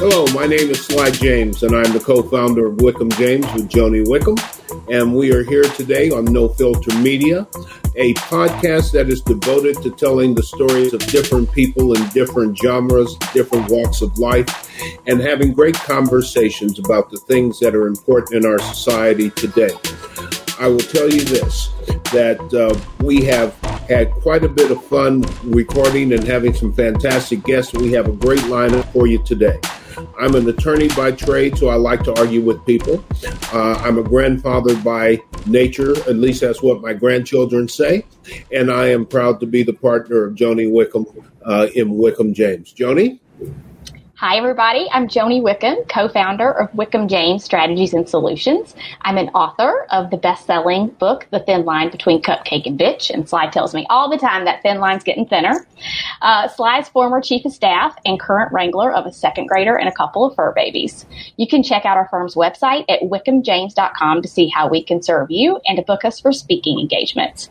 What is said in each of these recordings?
Hello, my name is Sly James, and I'm the co founder of Wickham James with Joni Wickham. And we are here today on No Filter Media, a podcast that is devoted to telling the stories of different people in different genres, different walks of life, and having great conversations about the things that are important in our society today. I will tell you this that uh, we have had quite a bit of fun recording and having some fantastic guests. We have a great lineup for you today. I'm an attorney by trade, so I like to argue with people. Uh, I'm a grandfather by nature, at least that's what my grandchildren say. And I am proud to be the partner of Joni Wickham uh, in Wickham James. Joni? Hi, everybody. I'm Joni Wickham, co founder of Wickham James Strategies and Solutions. I'm an author of the best selling book, The Thin Line Between Cupcake and Bitch. And Sly tells me all the time that thin line's getting thinner. Uh, Sly's former chief of staff and current wrangler of a second grader and a couple of fur babies. You can check out our firm's website at wickhamjames.com to see how we can serve you and to book us for speaking engagements.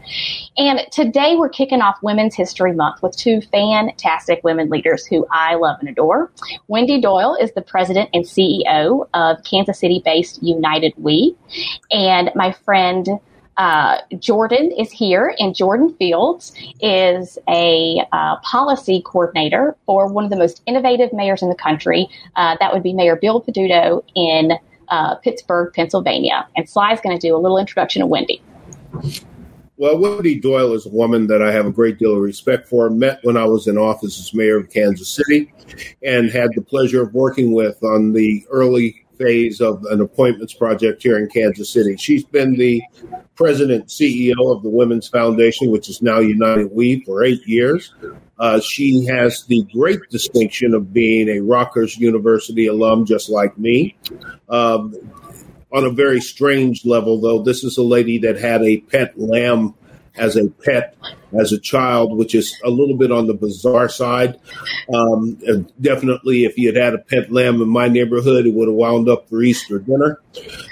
And today we're kicking off Women's History Month with two fantastic women leaders who I love and adore. Wendy Doyle is the president and CEO of Kansas City based United We. And my friend uh, Jordan is here, and Jordan Fields is a uh, policy coordinator for one of the most innovative mayors in the country. Uh, that would be Mayor Bill Peduto in uh, Pittsburgh, Pennsylvania. And Sly's going to do a little introduction of Wendy. Well, Wendy Doyle is a woman that I have a great deal of respect for. Met when I was in office as mayor of Kansas City and had the pleasure of working with on the early phase of an appointments project here in Kansas City. She's been the president CEO of the Women's Foundation, which is now United We, for eight years. Uh, she has the great distinction of being a Rockhurst University alum, just like me. Um, on a very strange level, though. This is a lady that had a pet lamb as a pet as a child, which is a little bit on the bizarre side. Um, definitely, if you had had a pet lamb in my neighborhood, it would have wound up for Easter dinner.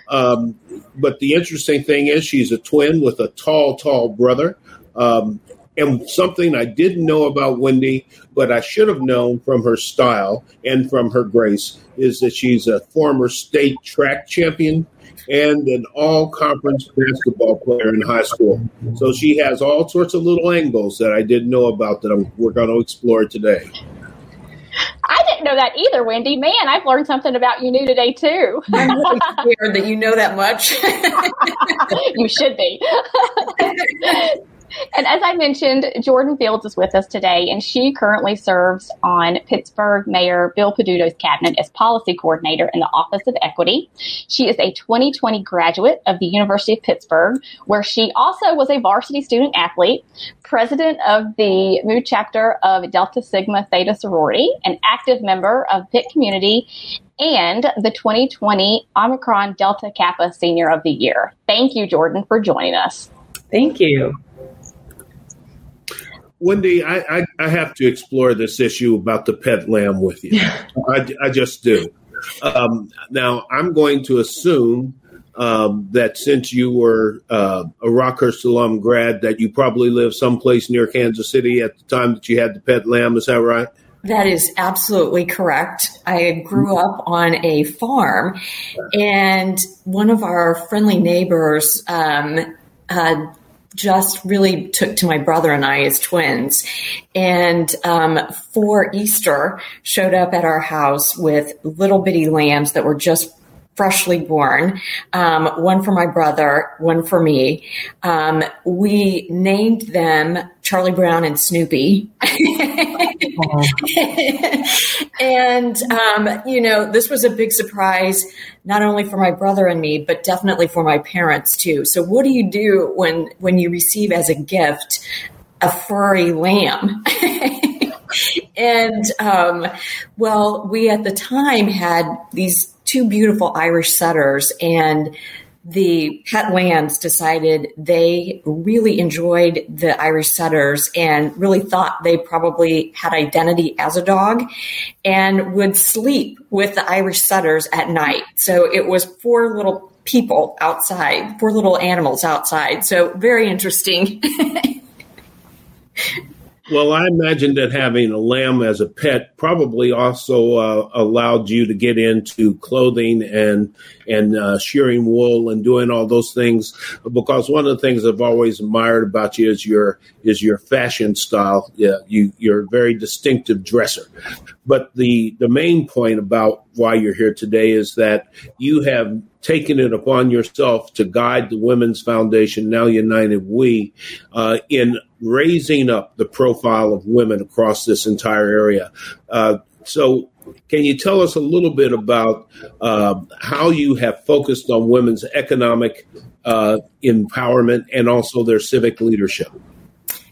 Um, but the interesting thing is, she's a twin with a tall, tall brother. Um, and something I didn't know about Wendy, but I should have known from her style and from her grace, is that she's a former state track champion and an all conference basketball player in high school. So she has all sorts of little angles that I didn't know about that I'm, we're going to explore today. I didn't know that either, Wendy. Man, I've learned something about you new today too. I'm really scared that you know that much. you should be. And as I mentioned, Jordan Fields is with us today, and she currently serves on Pittsburgh Mayor Bill Peduto's cabinet as policy coordinator in the Office of Equity. She is a 2020 graduate of the University of Pittsburgh, where she also was a varsity student athlete, president of the Mu chapter of Delta Sigma Theta sorority, an active member of Pitt Community, and the 2020 Omicron Delta Kappa Senior of the Year. Thank you, Jordan, for joining us. Thank you. Wendy, I, I, I, have to explore this issue about the pet lamb with you. I, I just do. Um, now, I'm going to assume um, that since you were uh, a Rockhurst alum grad, that you probably lived someplace near Kansas City at the time that you had the pet lamb. Is that right? That is absolutely correct. I grew up on a farm, and one of our friendly neighbors um, uh, just really took to my brother and I as twins. And um, for Easter, showed up at our house with little bitty lambs that were just freshly born, um, one for my brother, one for me. Um, we named them Charlie Brown and Snoopy. and, um, you know, this was a big surprise, not only for my brother and me, but definitely for my parents too. So what do you do when, when you receive as a gift a furry lamb? and, um, well, we at the time had these two beautiful Irish setters and the pet lands decided they really enjoyed the Irish setters and really thought they probably had identity as a dog and would sleep with the Irish setters at night. So it was four little people outside, four little animals outside. So very interesting. Well, I imagine that having a lamb as a pet probably also uh, allowed you to get into clothing and and uh, shearing wool and doing all those things. Because one of the things I've always admired about you is your is your fashion style. Yeah, you you're a very distinctive dresser. But the the main point about why you're here today is that you have taken it upon yourself to guide the Women's Foundation, now United We, uh, in raising up the profile of women across this entire area. Uh, so, can you tell us a little bit about uh, how you have focused on women's economic uh, empowerment and also their civic leadership?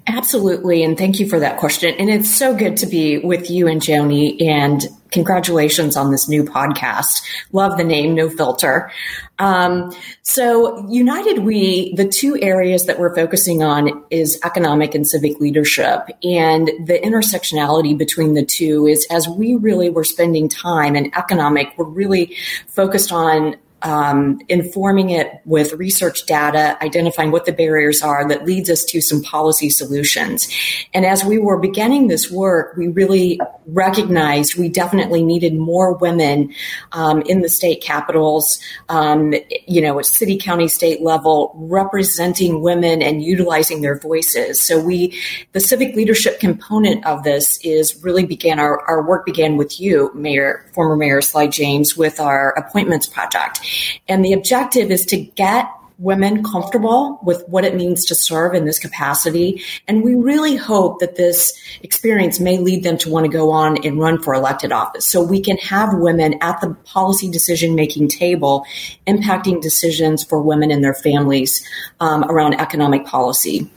Absolutely. And thank you for that question. And it's so good to be with you and Joni. And congratulations on this new podcast. Love the name, No Filter. Um, so, United We, the two areas that we're focusing on is economic and civic leadership. And the intersectionality between the two is as we really were spending time in economic, we're really focused on um, informing it with research data, identifying what the barriers are that leads us to some policy solutions. And as we were beginning this work, we really recognized we definitely needed more women um, in the state capitals, um, you know, at city, county, state level, representing women and utilizing their voices. So we, the civic leadership component of this is really began our, our work began with you, Mayor, former Mayor Sly James, with our appointments project. And the objective is to get women comfortable with what it means to serve in this capacity. And we really hope that this experience may lead them to want to go on and run for elected office. So we can have women at the policy decision making table impacting decisions for women and their families um, around economic policy.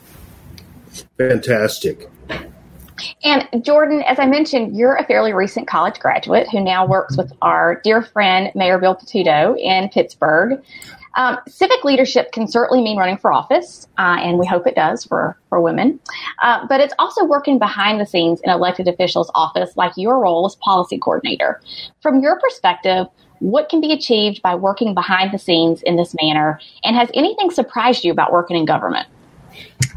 Fantastic. And Jordan, as I mentioned, you're a fairly recent college graduate who now works with our dear friend, Mayor Bill Peduto in Pittsburgh. Um, civic leadership can certainly mean running for office, uh, and we hope it does for, for women. Uh, but it's also working behind the scenes in elected officials' office, like your role as policy coordinator. From your perspective, what can be achieved by working behind the scenes in this manner? And has anything surprised you about working in government?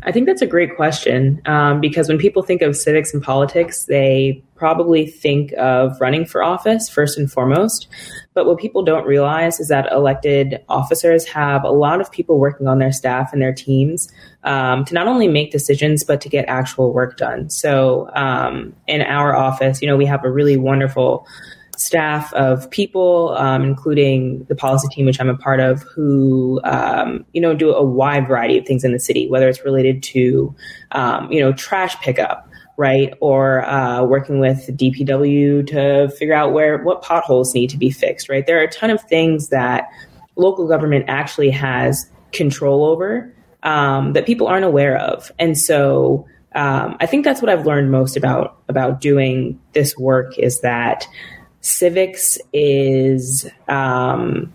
I think that's a great question um, because when people think of civics and politics, they probably think of running for office first and foremost. But what people don't realize is that elected officers have a lot of people working on their staff and their teams um, to not only make decisions, but to get actual work done. So um, in our office, you know, we have a really wonderful staff of people, um, including the policy team, which I'm a part of, who um, you know do a wide variety of things in the city, whether it's related to um, you know trash pickup, right, or uh, working with DPW to figure out where what potholes need to be fixed, right. There are a ton of things that local government actually has control over um, that people aren't aware of, and so. Um, I think that's what I've learned most about about doing this work is that civics is um,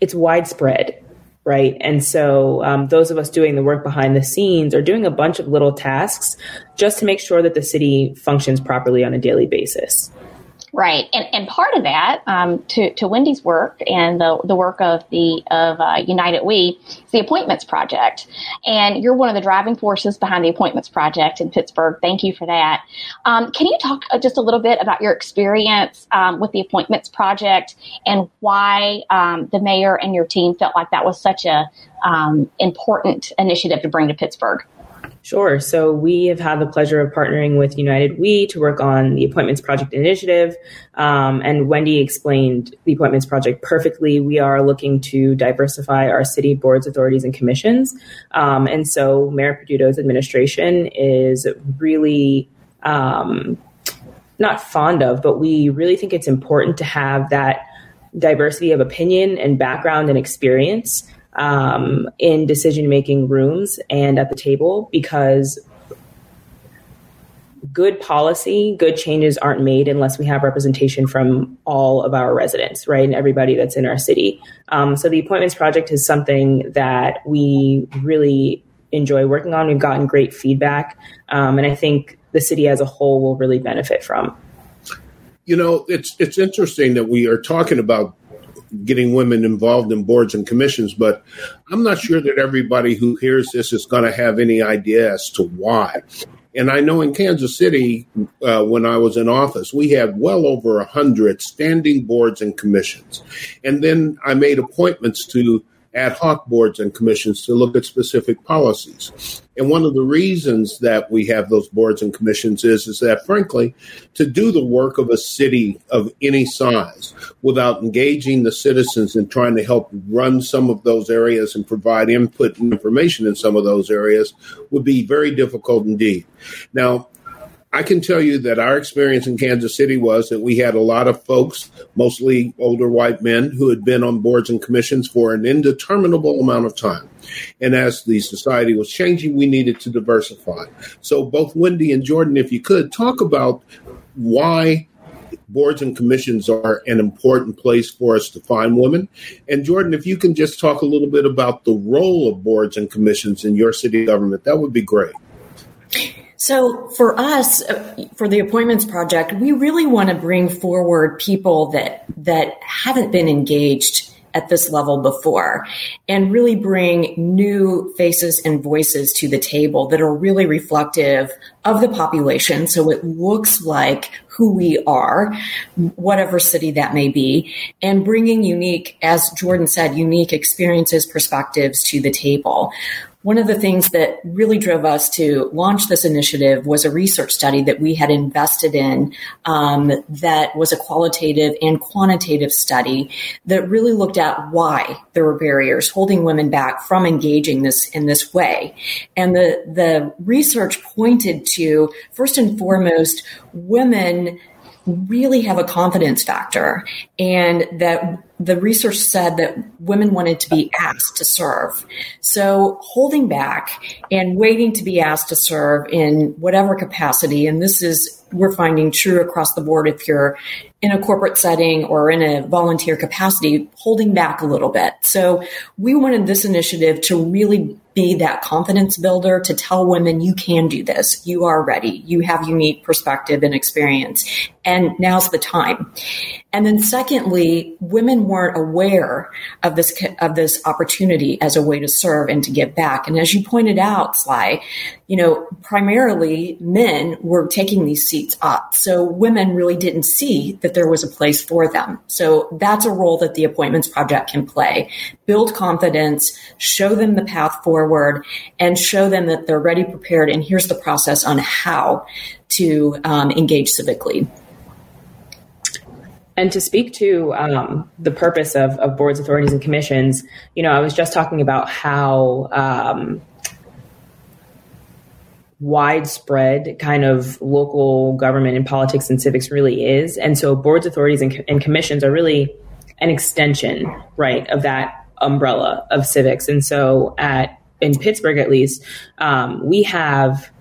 it's widespread right? And so um, those of us doing the work behind the scenes are doing a bunch of little tasks just to make sure that the city functions properly on a daily basis Right, and and part of that, um, to to Wendy's work and the the work of the of uh, United We, is the Appointments Project, and you're one of the driving forces behind the Appointments Project in Pittsburgh. Thank you for that. Um, can you talk uh, just a little bit about your experience um, with the Appointments Project and why um, the mayor and your team felt like that was such a um, important initiative to bring to Pittsburgh? Sure. So we have had the pleasure of partnering with United We to work on the Appointments Project initiative. Um, and Wendy explained the Appointments Project perfectly. We are looking to diversify our city boards, authorities, and commissions. Um, and so Mayor Peduto's administration is really um, not fond of, but we really think it's important to have that diversity of opinion and background and experience um, in decision making rooms and at the table because good policy, good changes aren't made unless we have representation from all of our residents, right? And everybody that's in our city. Um, so the Appointments Project is something that we really enjoy working on. We've gotten great feedback. Um, and I think the city as a whole will really benefit from. You know, it's it's interesting that we are talking about getting women involved in boards and commissions, but I'm not sure that everybody who hears this is going to have any idea as to why. And I know in Kansas City, uh, when I was in office, we had well over a hundred standing boards and commissions. And then I made appointments to ad hoc boards and commissions to look at specific policies. And one of the reasons that we have those boards and commissions is, is that, frankly, to do the work of a city of any size without engaging the citizens and trying to help run some of those areas and provide input and information in some of those areas would be very difficult indeed. Now, I can tell you that our experience in Kansas City was that we had a lot of folks, mostly older white men, who had been on boards and commissions for an indeterminable amount of time. And as the society was changing, we needed to diversify. So, both Wendy and Jordan, if you could, talk about why boards and commissions are an important place for us to find women. And Jordan, if you can just talk a little bit about the role of boards and commissions in your city government, that would be great. So for us, uh, for the appointments project, we really want to bring forward people that that haven't been engaged at this level before and really bring new faces and voices to the table that are really reflective of the population. So it looks like who we are, whatever city that may be, and bringing unique, as Jordan said, unique experiences, perspectives to the table. One of the things that really drove us to launch this initiative was a research study that we had invested in um, that was a qualitative and quantitative study that really looked at why there were barriers holding women back from engaging this in this way. And the, the research pointed to, first and foremost, women really have a confidence factor and that the research said that women wanted to be asked to serve. So holding back and waiting to be asked to serve in whatever capacity, and this is, we're finding true across the board if you're in a corporate setting or in a volunteer capacity, holding back a little bit. So we wanted this initiative to really be that confidence builder to tell women you can do this. You are ready. You have unique perspective and experience. And now's the time. And then secondly, women weren't aware of this, of this opportunity as a way to serve and to give back. And as you pointed out, Sly, you know, primarily men were taking these seats up. So women really didn't see that there was a place for them. So that's a role that the Appointments Project can play. Build confidence, show them the path forward, and show them that they're ready, prepared, and here's the process on how to um, engage civically. And to speak to um, the purpose of, of, boards, authorities, and commissions, you know, I was just talking about how um, widespread kind of local government and politics and civics really is. And so boards, authorities, and, and commissions are really an extension, right, of that umbrella of civics. And so at in Pittsburgh, at least, um, we have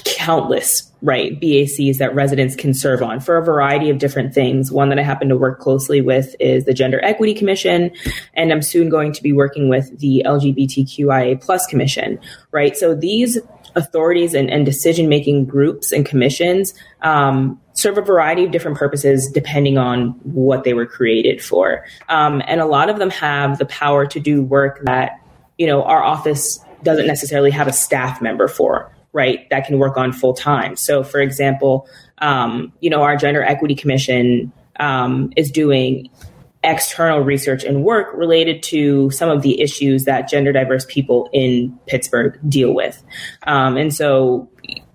countless right BACs that residents can serve on for a variety of different things. One that I happen to work closely with is the Gender Equity Commission, and I'm soon going to be working with the LGBTQIA plus Commission. Right, so these authorities and, and decision making groups and commissions um, serve a variety of different purposes depending on what they were created for, um, and a lot of them have the power to do work that you know our office doesn't necessarily have a staff member for right, that can work on full time. So, for example, um, you know, our Gender Equity Commission um, is doing external research and work related to some of the issues that gender diverse people in Pittsburgh deal with. Um, and so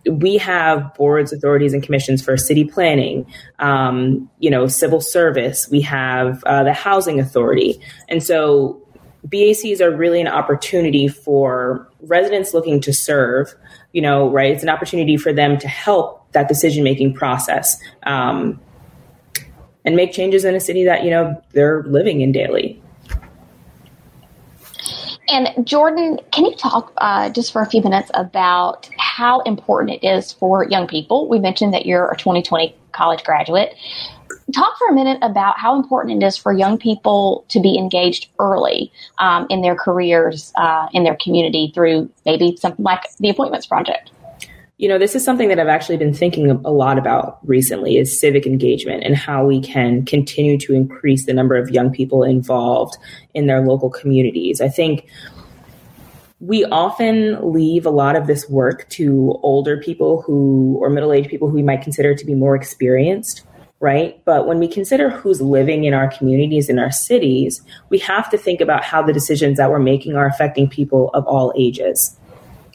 we have boards, authorities, and commissions for city planning, um, you know, civil service. We have uh, the housing authority, and so BACs are really an opportunity for residents looking to serve you know, right? It's an opportunity for them to help that decision making process um, and make changes in a city that, you know, they're living in daily. And Jordan, can you talk uh, just for a few minutes about how important it is for young people? We mentioned that you're a 2020 college graduate talk for a minute about how important it is for young people to be engaged early um, in their careers, uh, in their community through maybe something like the Appointments Project. You know, this is something that I've actually been thinking a lot about recently is civic engagement and how we can continue to increase the number of young people involved in their local communities. I think we often leave a lot of this work to older people who, or middle aged people who we might consider to be more experienced, right? But when we consider who's living in our communities, in our cities, we have to think about how the decisions that we're making are affecting people of all ages.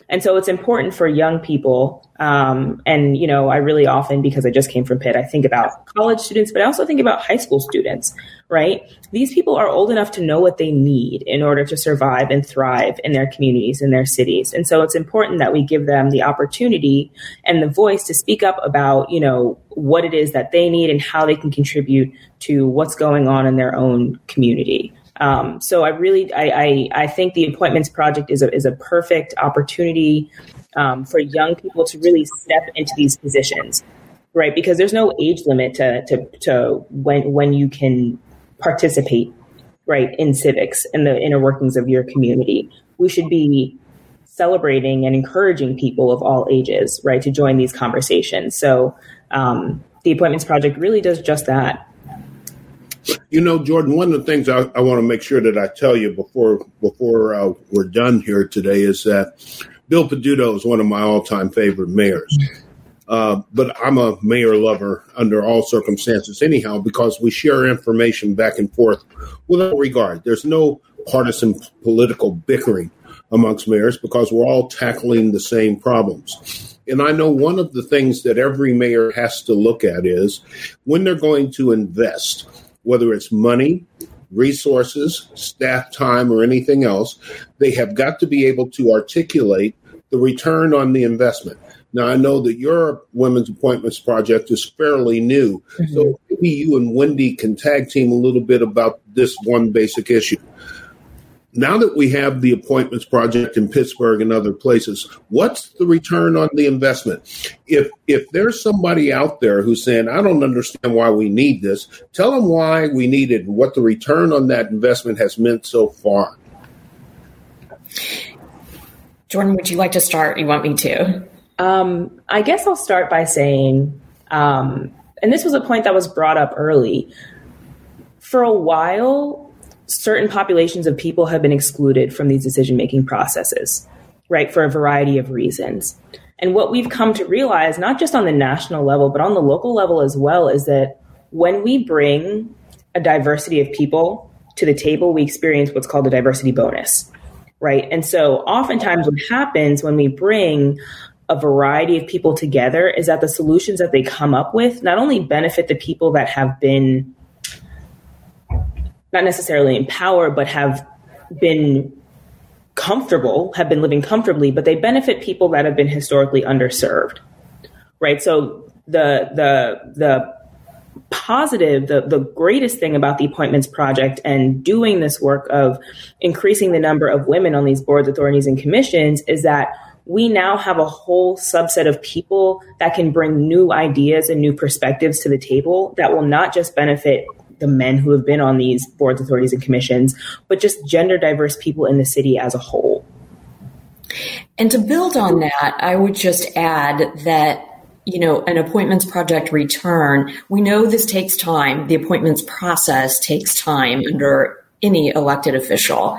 And so it's important for young people. Um, and, you know, I really often, because I just came from Pitt, I think about college students, but I also think about high school students, right? These people are old enough to know what they need in order to survive and thrive in their communities, in their cities. And so it's important that we give them the opportunity and the voice to speak up about, you know, what it is that they need and how they can contribute to what's going on in their own community. Um, so I really, I, I, I, think the appointments project is a, is a perfect opportunity um, for young people to really step into these positions, right? Because there's no age limit to, to, to when, when you can participate, right, in civics and the inner workings of your community. We should be celebrating and encouraging people of all ages, right, to join these conversations. So um, the appointments project really does just that. You know, Jordan, one of the things I, I want to make sure that I tell you before before uh, we're done here today is that Bill Peduto is one of my all time favorite mayors. Uh, but I'm a mayor lover under all circumstances, anyhow, because we share information back and forth without regard. There's no partisan political bickering amongst mayors because we're all tackling the same problems. And I know one of the things that every mayor has to look at is when they're going to invest whether it's money, resources, staff time, or anything else, they have got to be able to articulate the return on the investment. Now, I know that your women's appointments project is fairly new. Mm-hmm. So maybe you and Wendy can tag team a little bit about this one basic issue now that we have the appointments project in Pittsburgh and other places, what's the return on the investment? If if there's somebody out there who's saying, I don't understand why we need this, tell them why we need it and what the return on that investment has meant so far. Jordan, would you like to start? You want me to? Um, I guess I'll start by saying, um, and this was a point that was brought up early. For a while, certain populations of people have been excluded from these decision making processes, right, for a variety of reasons. And what we've come to realize, not just on the national level, but on the local level as well, is that when we bring a diversity of people to the table, we experience what's called a diversity bonus, right? And so oftentimes what happens when we bring a variety of people together is that the solutions that they come up with not only benefit the people that have been not necessarily in power, but have been comfortable, have been living comfortably, but they benefit people that have been historically underserved. Right. So the the the positive, the, the greatest thing about the appointments project and doing this work of increasing the number of women on these boards, authorities, and commissions is that we now have a whole subset of people that can bring new ideas and new perspectives to the table that will not just benefit the men who have been on these boards, authorities, and commissions, but just gender diverse people in the city as a whole. And to build on that, I would just add that you know, an appointments project return, we know this takes time. The appointments process takes time under any elected official.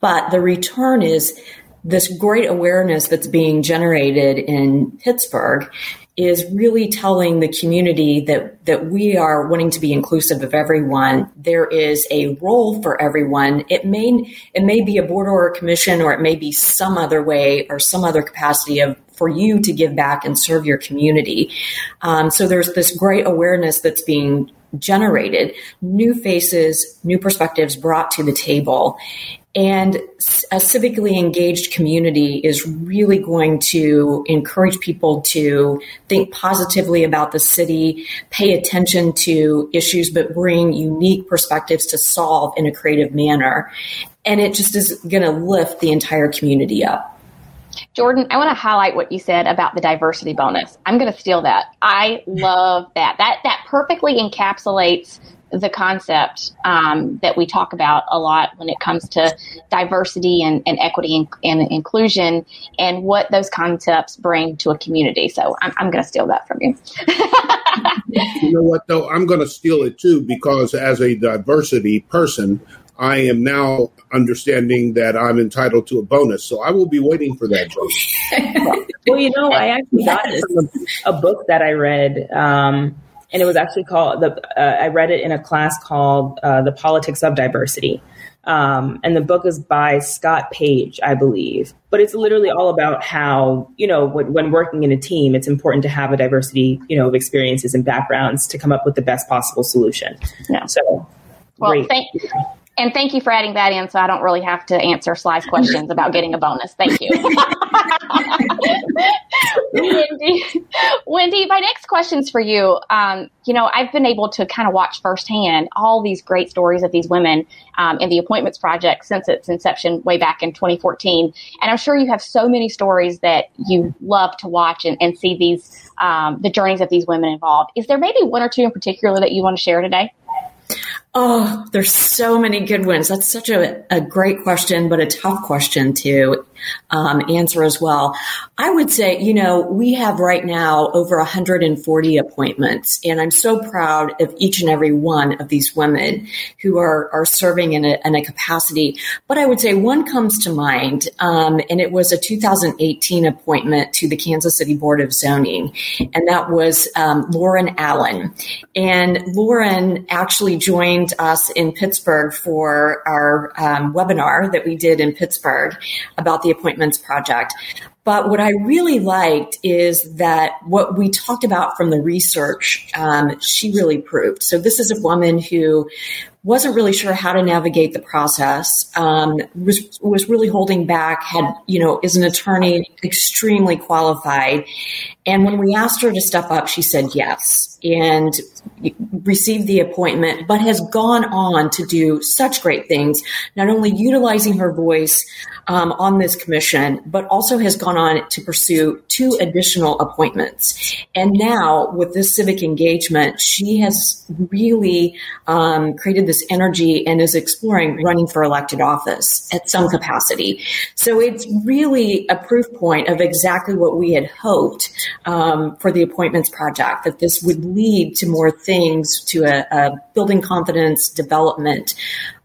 But the return is this great awareness that's being generated in Pittsburgh is really telling the community that that we are wanting to be inclusive of everyone. There is a role for everyone. It may it may be a board or a commission, or it may be some other way or some other capacity of for you to give back and serve your community. Um, so there's this great awareness that's being generated, new faces, new perspectives brought to the table. And a civically engaged community is really going to encourage people to think positively about the city, pay attention to issues, but bring unique perspectives to solve in a creative manner. And it just is going to lift the entire community up. Jordan, I want to highlight what you said about the diversity bonus. I'm going to steal that. I love that. That that perfectly encapsulates the concept um, that we talk about a lot when it comes to diversity and, and equity and, and, inclusion and what those concepts bring to a community. So I'm, I'm going to steal that from you. you know what, though? I'm going to steal it too because as a diversity person, I am now understanding that I'm entitled to a bonus. So I will be waiting for that. well, you know, I actually got it from a, a book that I read. Um, and it was actually called the. Uh, I read it in a class called uh, "The Politics of Diversity," um, and the book is by Scott Page, I believe. But it's literally all about how you know when, when, working in a team, it's important to have a diversity, you know, of experiences and backgrounds to come up with the best possible solution. Yeah. So, well, great. thank and thank you for adding that in so I don't really have to answer Sly's questions about getting a bonus. Thank you. Wendy, Wendy, my next question's for you. Um, you know, I've been able to kind of watch firsthand all these great stories of these women um, in the Appointments Project since its inception way back in 2014. And I'm sure you have so many stories that you love to watch and, and see these, um, the journeys of these women involved. Is there maybe one or two in particular that you want to share today? Oh, there's so many good ones. That's such a, a great question, but a tough question to um, answer as well. I would say, you know, we have right now over 140 appointments, and I'm so proud of each and every one of these women who are, are serving in a, in a capacity. But I would say one comes to mind, um, and it was a 2018 appointment to the Kansas City Board of Zoning, and that was um, Lauren Allen. And Lauren actually joined joined us in Pittsburgh for our um, webinar that we did in Pittsburgh about the Appointments Project. But what I really liked is that what we talked about from the research, um, she really proved. So this is a woman who wasn't really sure how to navigate the process, um, was, was really holding back, had, you know, is an attorney extremely qualified. And when we asked her to step up, she said yes and received the appointment, but has gone on to do such great things, not only utilizing her voice um, on this commission, but also has gone on to pursue two additional appointments. And now with this civic engagement, she has really um, created this energy and is exploring running for elected office at some capacity. So it's really a proof point of exactly what we had hoped um, for the appointments project, that this would lead to more things, to a, a building confidence development,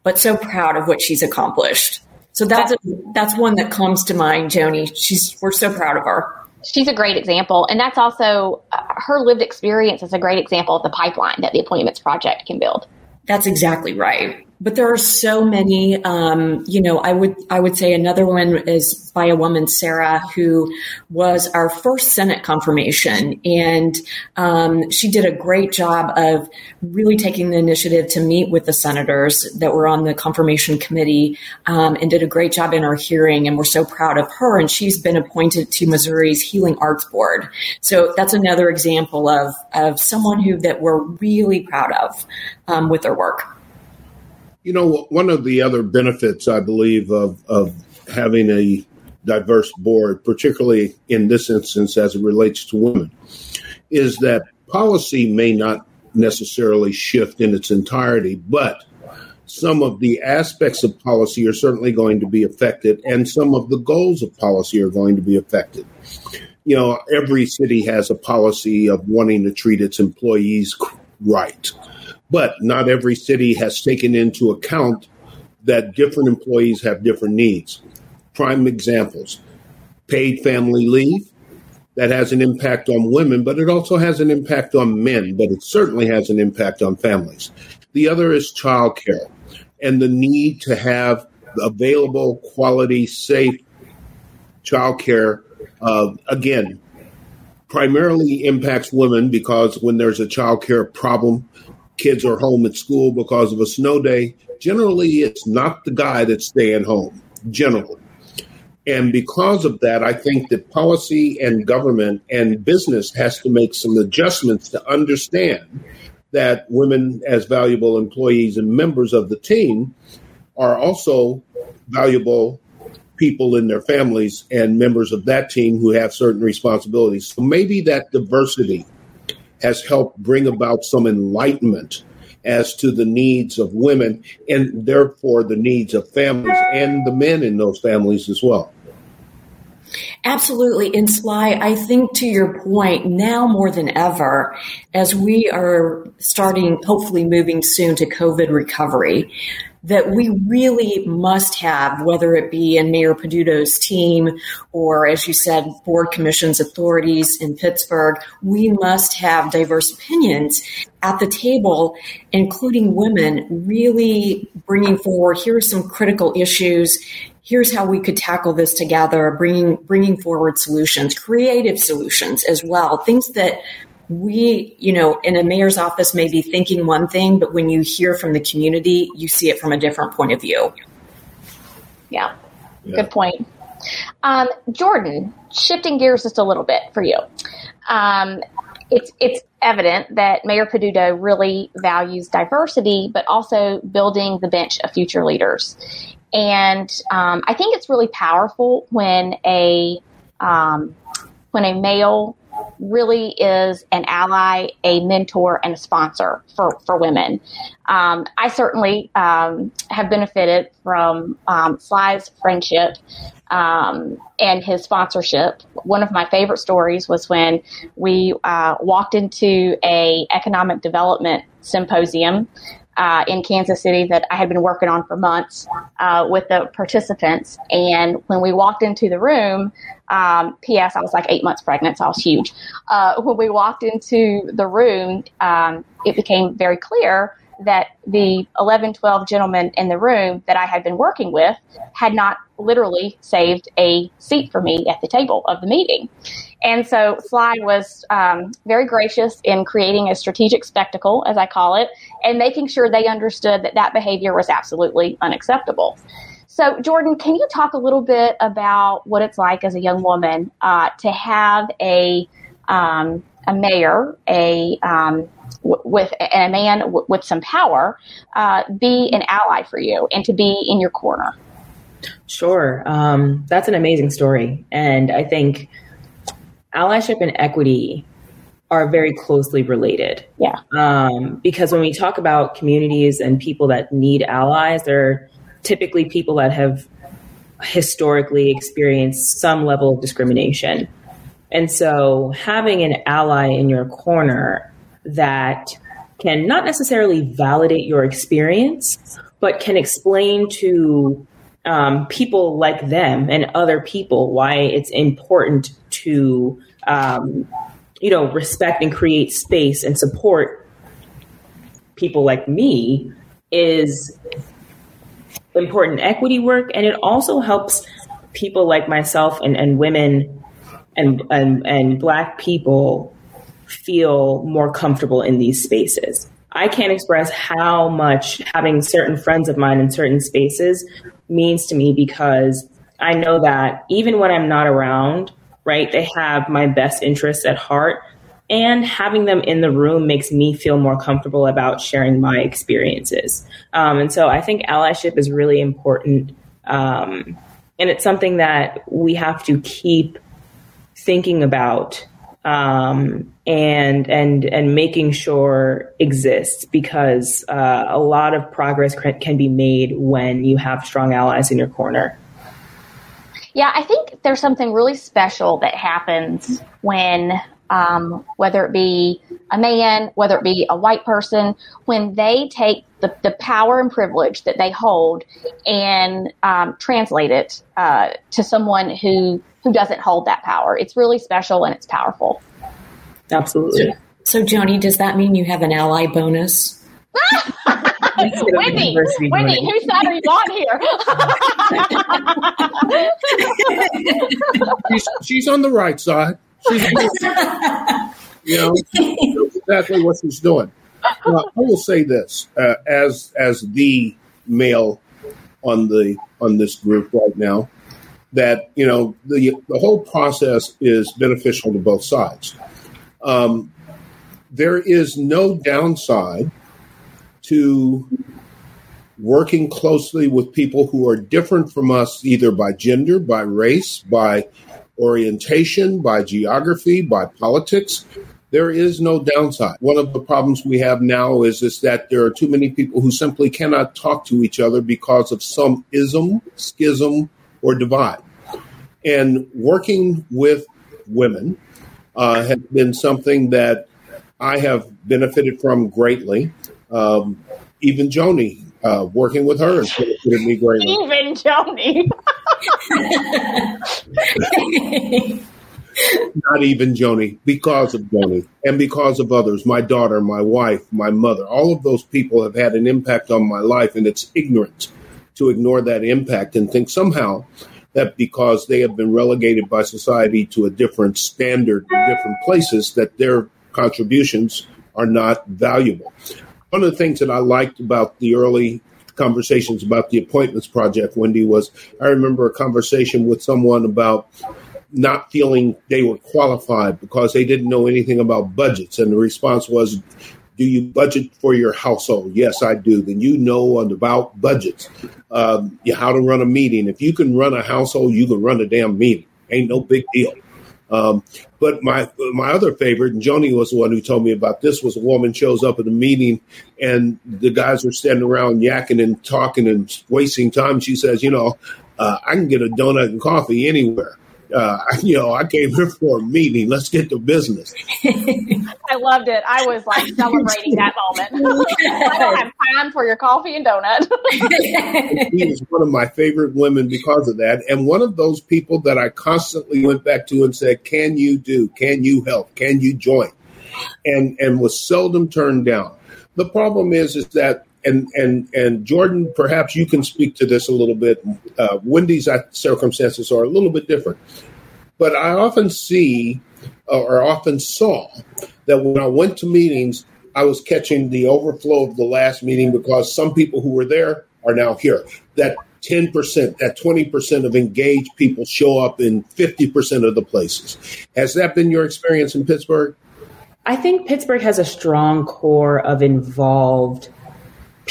but so proud of what she's accomplished. So that's a, that's one that comes to mind, Joni. She's we're so proud of her. She's a great example, and that's also uh, her lived experience is a great example of the pipeline that the Appointments Project can build. That's exactly right but there are so many. Um, you know, I would I would say another one is by a woman, Sarah, who was our first Senate confirmation, and um, she did a great job of really taking the initiative to meet with the senators that were on the confirmation committee, um, and did a great job in our hearing. And we're so proud of her. And she's been appointed to Missouri's Healing Arts Board. So that's another example of of someone who that we're really proud of um, with their work. You know, one of the other benefits, I believe, of, of having a diverse board, particularly in this instance as it relates to women, is that policy may not necessarily shift in its entirety, but some of the aspects of policy are certainly going to be affected, and some of the goals of policy are going to be affected. You know, every city has a policy of wanting to treat its employees right. But not every city has taken into account that different employees have different needs. Prime examples paid family leave, that has an impact on women, but it also has an impact on men, but it certainly has an impact on families. The other is childcare and the need to have available, quality, safe childcare. Uh, again, primarily impacts women because when there's a childcare problem, kids are home at school because of a snow day, generally it's not the guy that's staying home, generally. And because of that, I think that policy and government and business has to make some adjustments to understand that women, as valuable employees and members of the team, are also valuable people in their families and members of that team who have certain responsibilities. So maybe that diversity has helped bring about some enlightenment as to the needs of women and therefore the needs of families and the men in those families as well. Absolutely. And Sly, I think to your point, now more than ever, as we are starting, hopefully moving soon to COVID recovery, that we really must have, whether it be in Mayor Peduto's team or, as you said, board commissions, authorities in Pittsburgh, we must have diverse opinions at the table, including women, really bringing forward here are some critical issues. Here's how we could tackle this together, bringing bringing forward solutions, creative solutions as well, things that we, you know, in a mayor's office may be thinking one thing, but when you hear from the community, you see it from a different point of view. Yeah, yeah. good point. Um, Jordan, shifting gears just a little bit for you. Um, it's it's evident that Mayor Peduto really values diversity, but also building the bench of future leaders. And um, I think it's really powerful when a um, when a male really is an ally, a mentor, and a sponsor for, for women. Um, I certainly um, have benefited from um, Sly's friendship um, and his sponsorship. One of my favorite stories was when we uh, walked into a economic development symposium uh, in Kansas City that I had been working on for months uh, with the participants. And when we walked into the room, um, P.S. I was like eight months pregnant, so I was huge. Uh, when we walked into the room, um, it became very clear that the 11, 12 gentlemen in the room that I had been working with had not literally saved a seat for me at the table of the meeting. And so Sly was um, very gracious in creating a strategic spectacle, as I call it, and making sure they understood that that behavior was absolutely unacceptable. So, Jordan, can you talk a little bit about what it's like as a young woman uh, to have a um, a mayor, a um, w- with a man w- with some power, uh, be an ally for you and to be in your corner? Sure, um, that's an amazing story, and I think allyship and equity are very closely related. Yeah. Um, because when we talk about communities and people that need allies, they're typically people that have historically experienced some level of discrimination. And so having an ally in your corner that can not necessarily validate your experience, but can explain to um, people like them and other people why it's important to um, you know respect and create space and support people like me is important equity work. And it also helps people like myself and, and women and, and and black people feel more comfortable in these spaces I can't express how much having certain friends of mine in certain spaces means to me because I know that even when I'm not around, right, they have my best interests at heart. And having them in the room makes me feel more comfortable about sharing my experiences. Um, and so I think allyship is really important. Um, and it's something that we have to keep thinking about um, and and and making sure exists because uh, a lot of progress can be made when you have strong allies in your corner. Yeah, I think there's something really special that happens when, um, whether it be a man, whether it be a white person, when they take the, the power and privilege that they hold and um, translate it uh, to someone who who doesn't hold that power. It's really special and it's powerful. Absolutely. So, so Joni, does that mean you have an ally bonus? Wendy, Wendy, whose side are you on here? she's, she's, on the right side. She's, you know, exactly what she's doing. I will say this uh, as as the male on the on this group right now that you know the the whole process is beneficial to both sides. Um, there is no downside to working closely with people who are different from us, either by gender, by race, by orientation, by geography, by politics. There is no downside. One of the problems we have now is, is that there are too many people who simply cannot talk to each other because of some ism, schism, or divide. And working with women uh, has been something that I have benefited from greatly. Um, even Joni, uh, working with her has benefited me greatly. Even Joni. Not even Joni, because of Joni. And because of others, my daughter, my wife, my mother, all of those people have had an impact on my life, and it's ignorant to ignore that impact and think somehow that because they have been relegated by society to a different standard different places, that their contributions are not valuable. One of the things that I liked about the early conversations about the appointments project, Wendy, was I remember a conversation with someone about not feeling they were qualified because they didn't know anything about budgets. And the response was, do you budget for your household? Yes, I do. Then you know about budgets, um, how to run a meeting. If you can run a household, you can run a damn meeting. Ain't no big deal. Um, but my my other favorite, and Joni was the one who told me about this, was a woman shows up at a meeting and the guys are standing around yakking and talking and wasting time. She says, you know, uh, I can get a donut and coffee anywhere uh, you know, I came here for a meeting. Let's get to business. I loved it. I was like celebrating that moment. I don't have time for your coffee and donut. he is one of my favorite women because of that, and one of those people that I constantly went back to and said, "Can you do? Can you help? Can you join?" And and was seldom turned down. The problem is, is that and and and Jordan, perhaps you can speak to this a little bit. Uh, Wendy's circumstances are a little bit different, but I often see uh, or often saw that when I went to meetings, I was catching the overflow of the last meeting because some people who were there are now here. That 10%, that 20% of engaged people show up in 50% of the places. Has that been your experience in Pittsburgh? I think Pittsburgh has a strong core of involved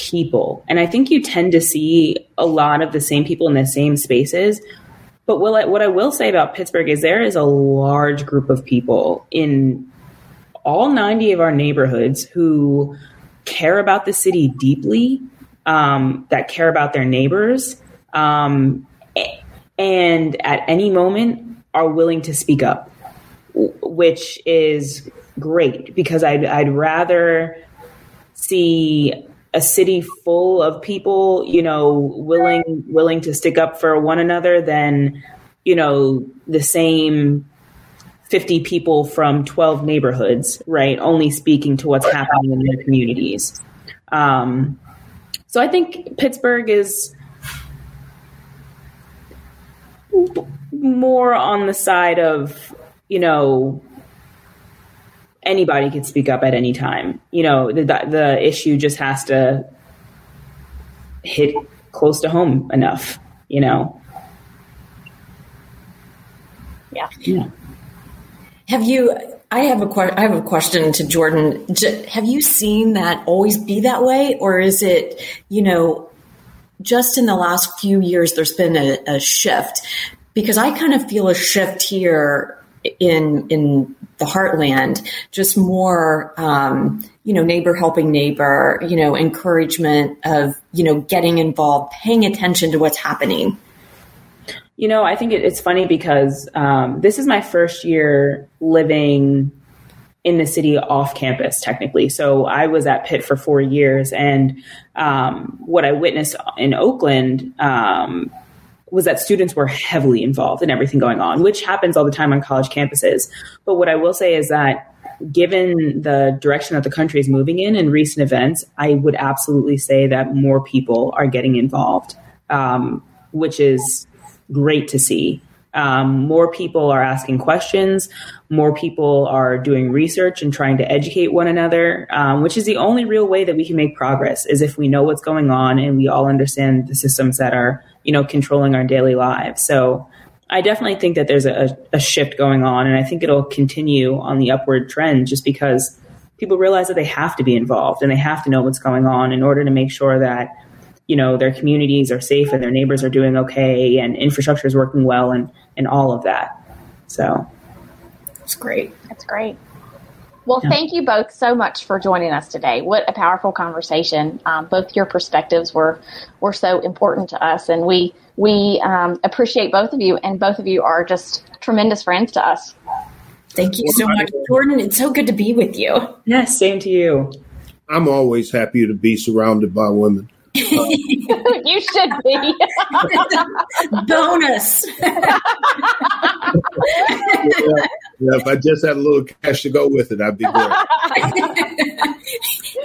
people. And I think you tend to see a lot of the same people in the same spaces. But I, what I will say about Pittsburgh is there is a large group of people in all 90 of our neighborhoods who care about the city deeply, um, that care about their neighbors, um, and at any moment are willing to speak up, which is great because I'd, I'd rather see a city full of people, you know, willing willing to stick up for one another than, you know, the same 50 people from 12 neighborhoods, right? Only speaking to what's happening in their communities. Um, so I think Pittsburgh is more on the side of, you know, anybody can speak up at any time. You know, the, the issue just has to hit close to home enough, you know? Yeah. Yeah. Have you, I have a que- I have a question to Jordan. have you seen that always be that way? Or is it, you know, just in the last few years, there's been a, a shift because I kind of feel a shift here in in the heartland just more um, you know neighbor helping neighbor you know encouragement of you know getting involved paying attention to what's happening. You know i think it's funny because um, this is my first year living in the city off campus technically. So i was at pitt for four years and um, what i witnessed in oakland um, was that students were heavily involved in everything going on, which happens all the time on college campuses. But what I will say is that given the direction that the country is moving in and recent events, I would absolutely say that more people are getting involved, um, which is great to see. Um, more people are asking questions. More people are doing research and trying to educate one another, um, which is the only real way that we can make progress. Is if we know what's going on and we all understand the systems that are, you know, controlling our daily lives. So I definitely think that there's a, a shift going on, and I think it'll continue on the upward trend, just because people realize that they have to be involved and they have to know what's going on in order to make sure that you know their communities are safe and their neighbors are doing okay and infrastructure is working well and and all of that so it's great that's great well, yeah. thank you both so much for joining us today. What a powerful conversation! Um, both your perspectives were were so important to us, and we we um, appreciate both of you. And both of you are just tremendous friends to us. Thank you so much, Jordan. It's so good to be with you. Yes, same to you. I'm always happy to be surrounded by women. you should be. Bonus. yeah, yeah, if I just had a little cash to go with it, I'd be good.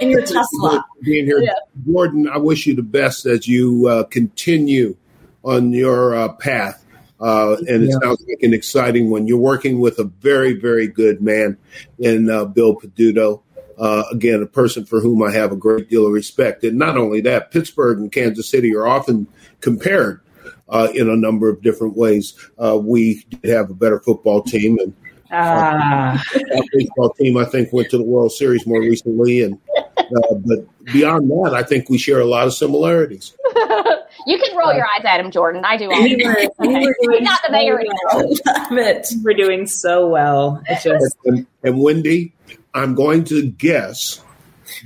In your Tesla. Being here, yeah. Jordan, I wish you the best as you uh, continue on your uh, path. Uh, and it yeah. sounds like an exciting one. You're working with a very, very good man in uh, Bill Peduto. Uh, again, a person for whom I have a great deal of respect. And not only that, Pittsburgh and Kansas City are often compared uh, in a number of different ways. Uh, we did have a better football team, and ah. our baseball team, I think, went to the World Series more recently. And uh, but beyond that, I think we share a lot of similarities. You can roll your eyes at him, Jordan. I do all. We were, we were doing not the mayor. Well. Love it. We're doing so well. It's just and, and Wendy, I'm going to guess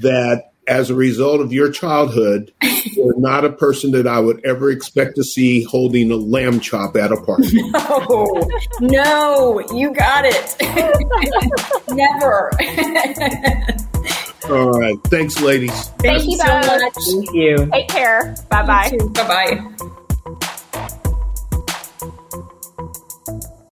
that as a result of your childhood, you're not a person that I would ever expect to see holding a lamb chop at a party. No, no, you got it. Never. All right. Thanks, ladies. Thank, Thank you so much. Thank you. Take care. Bye bye. Bye bye.